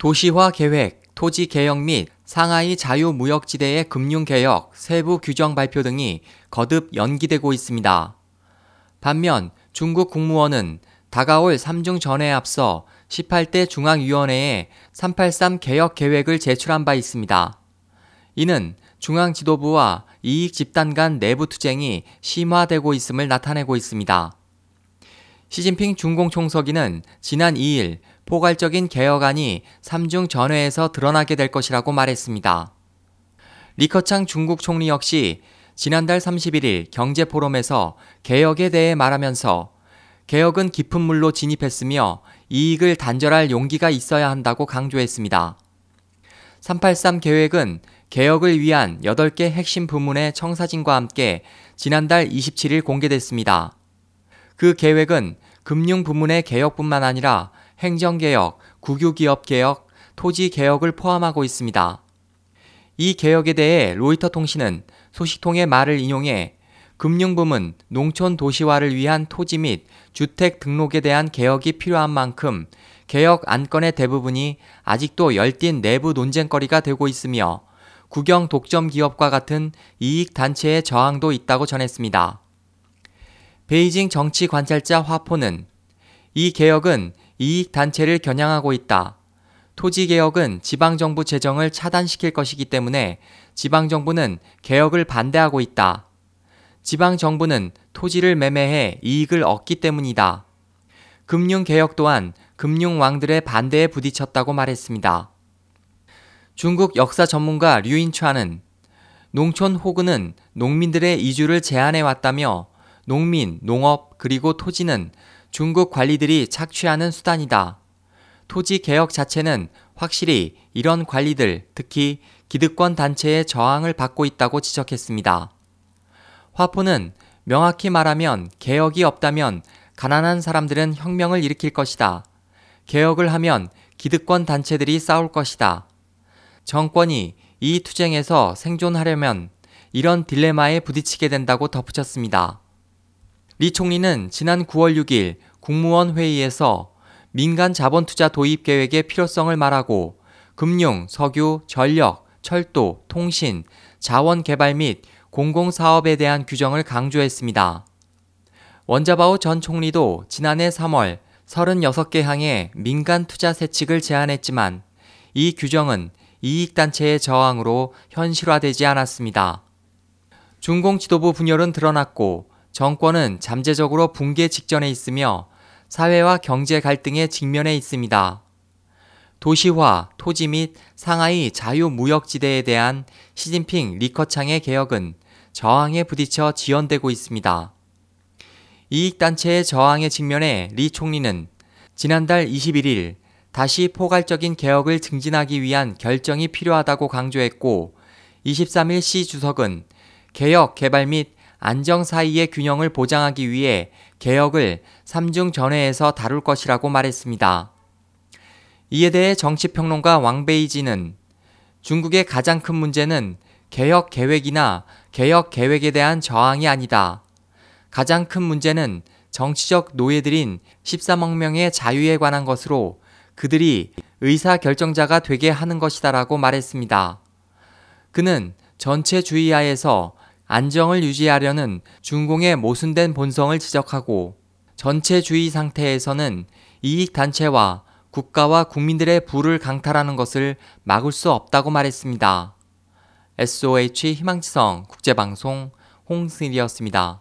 도시화 계획, 토지 개혁 및 상하이 자유무역지대의 금융개혁, 세부 규정 발표 등이 거듭 연기되고 있습니다. 반면 중국 국무원은 다가올 3중 전에 앞서 18대 중앙위원회에 383 개혁 계획을 제출한 바 있습니다. 이는 중앙 지도부와 이익 집단 간 내부 투쟁이 심화되고 있음을 나타내고 있습니다. 시진핑 중공 총서기는 지난 2일 포괄적인 개혁안이 3중 전회에서 드러나게 될 것이라고 말했습니다. 리커창 중국 총리 역시 지난달 31일 경제포럼에서 개혁에 대해 말하면서 개혁은 깊은 물로 진입했으며 이익을 단절할 용기가 있어야 한다고 강조했습니다. 383 계획은 개혁을 위한 8개 핵심 부문의 청사진과 함께 지난달 27일 공개됐습니다. 그 계획은 금융 부문의 개혁뿐만 아니라 행정개혁, 국유기업 개혁, 토지 개혁을 포함하고 있습니다. 이 개혁에 대해 로이터 통신은 소식통의 말을 인용해 금융부문 농촌 도시화를 위한 토지 및 주택 등록에 대한 개혁이 필요한 만큼 개혁 안건의 대부분이 아직도 열띤 내부 논쟁거리가 되고 있으며 국영 독점 기업과 같은 이익 단체의 저항도 있다고 전했습니다. 베이징 정치 관찰자 화포는 이 개혁은 이익 단체를 겨냥하고 있다. 토지 개혁은 지방 정부 재정을 차단시킬 것이기 때문에 지방 정부는 개혁을 반대하고 있다. 지방 정부는 토지를 매매해 이익을 얻기 때문이다. 금융 개혁 또한 금융 왕들의 반대에 부딪혔다고 말했습니다. 중국 역사 전문가 류인차는 농촌 호구는 농민들의 이주를 제한해 왔다며 농민, 농업, 그리고 토지는 중국 관리들이 착취하는 수단이다. 토지 개혁 자체는 확실히 이런 관리들, 특히 기득권 단체의 저항을 받고 있다고 지적했습니다. 화포는 명확히 말하면 개혁이 없다면 가난한 사람들은 혁명을 일으킬 것이다. 개혁을 하면 기득권 단체들이 싸울 것이다. 정권이 이 투쟁에서 생존하려면 이런 딜레마에 부딪히게 된다고 덧붙였습니다. 리 총리는 지난 9월 6일 국무원 회의에서 민간 자본 투자 도입 계획의 필요성을 말하고 금융, 석유, 전력, 철도, 통신, 자원 개발 및 공공사업에 대한 규정을 강조했습니다. 원자바오 전 총리도 지난해 3월 36개 항의 민간 투자 세칙을 제안했지만 이 규정은 이익단체의 저항으로 현실화되지 않았습니다. 중공 지도부 분열은 드러났고 정권은 잠재적으로 붕괴 직전에 있으며 사회와 경제 갈등에 직면해 있습니다. 도시화, 토지 및 상하이 자유무역지대에 대한 시진핑 리커창의 개혁은 저항에 부딪혀 지연되고 있습니다. 이익단체의 저항에 직면해 리 총리는 지난달 21일 다시 포괄적인 개혁을 증진하기 위한 결정이 필요하다고 강조했고 23일 시 주석은 개혁, 개발 및 안정 사이의 균형을 보장하기 위해 개혁을 3중 전회에서 다룰 것이라고 말했습니다. 이에 대해 정치평론가 왕베이지는 중국의 가장 큰 문제는 개혁 계획이나 개혁 계획에 대한 저항이 아니다. 가장 큰 문제는 정치적 노예들인 13억 명의 자유에 관한 것으로 그들이 의사 결정자가 되게 하는 것이다라고 말했습니다. 그는 전체 주의하에서 안정을 유지하려는 중공의 모순된 본성을 지적하고 전체주의 상태에서는 이익단체와 국가와 국민들의 부를 강탈하는 것을 막을 수 없다고 말했습니다. SOH 희망지성 국제방송 홍승일이었습니다.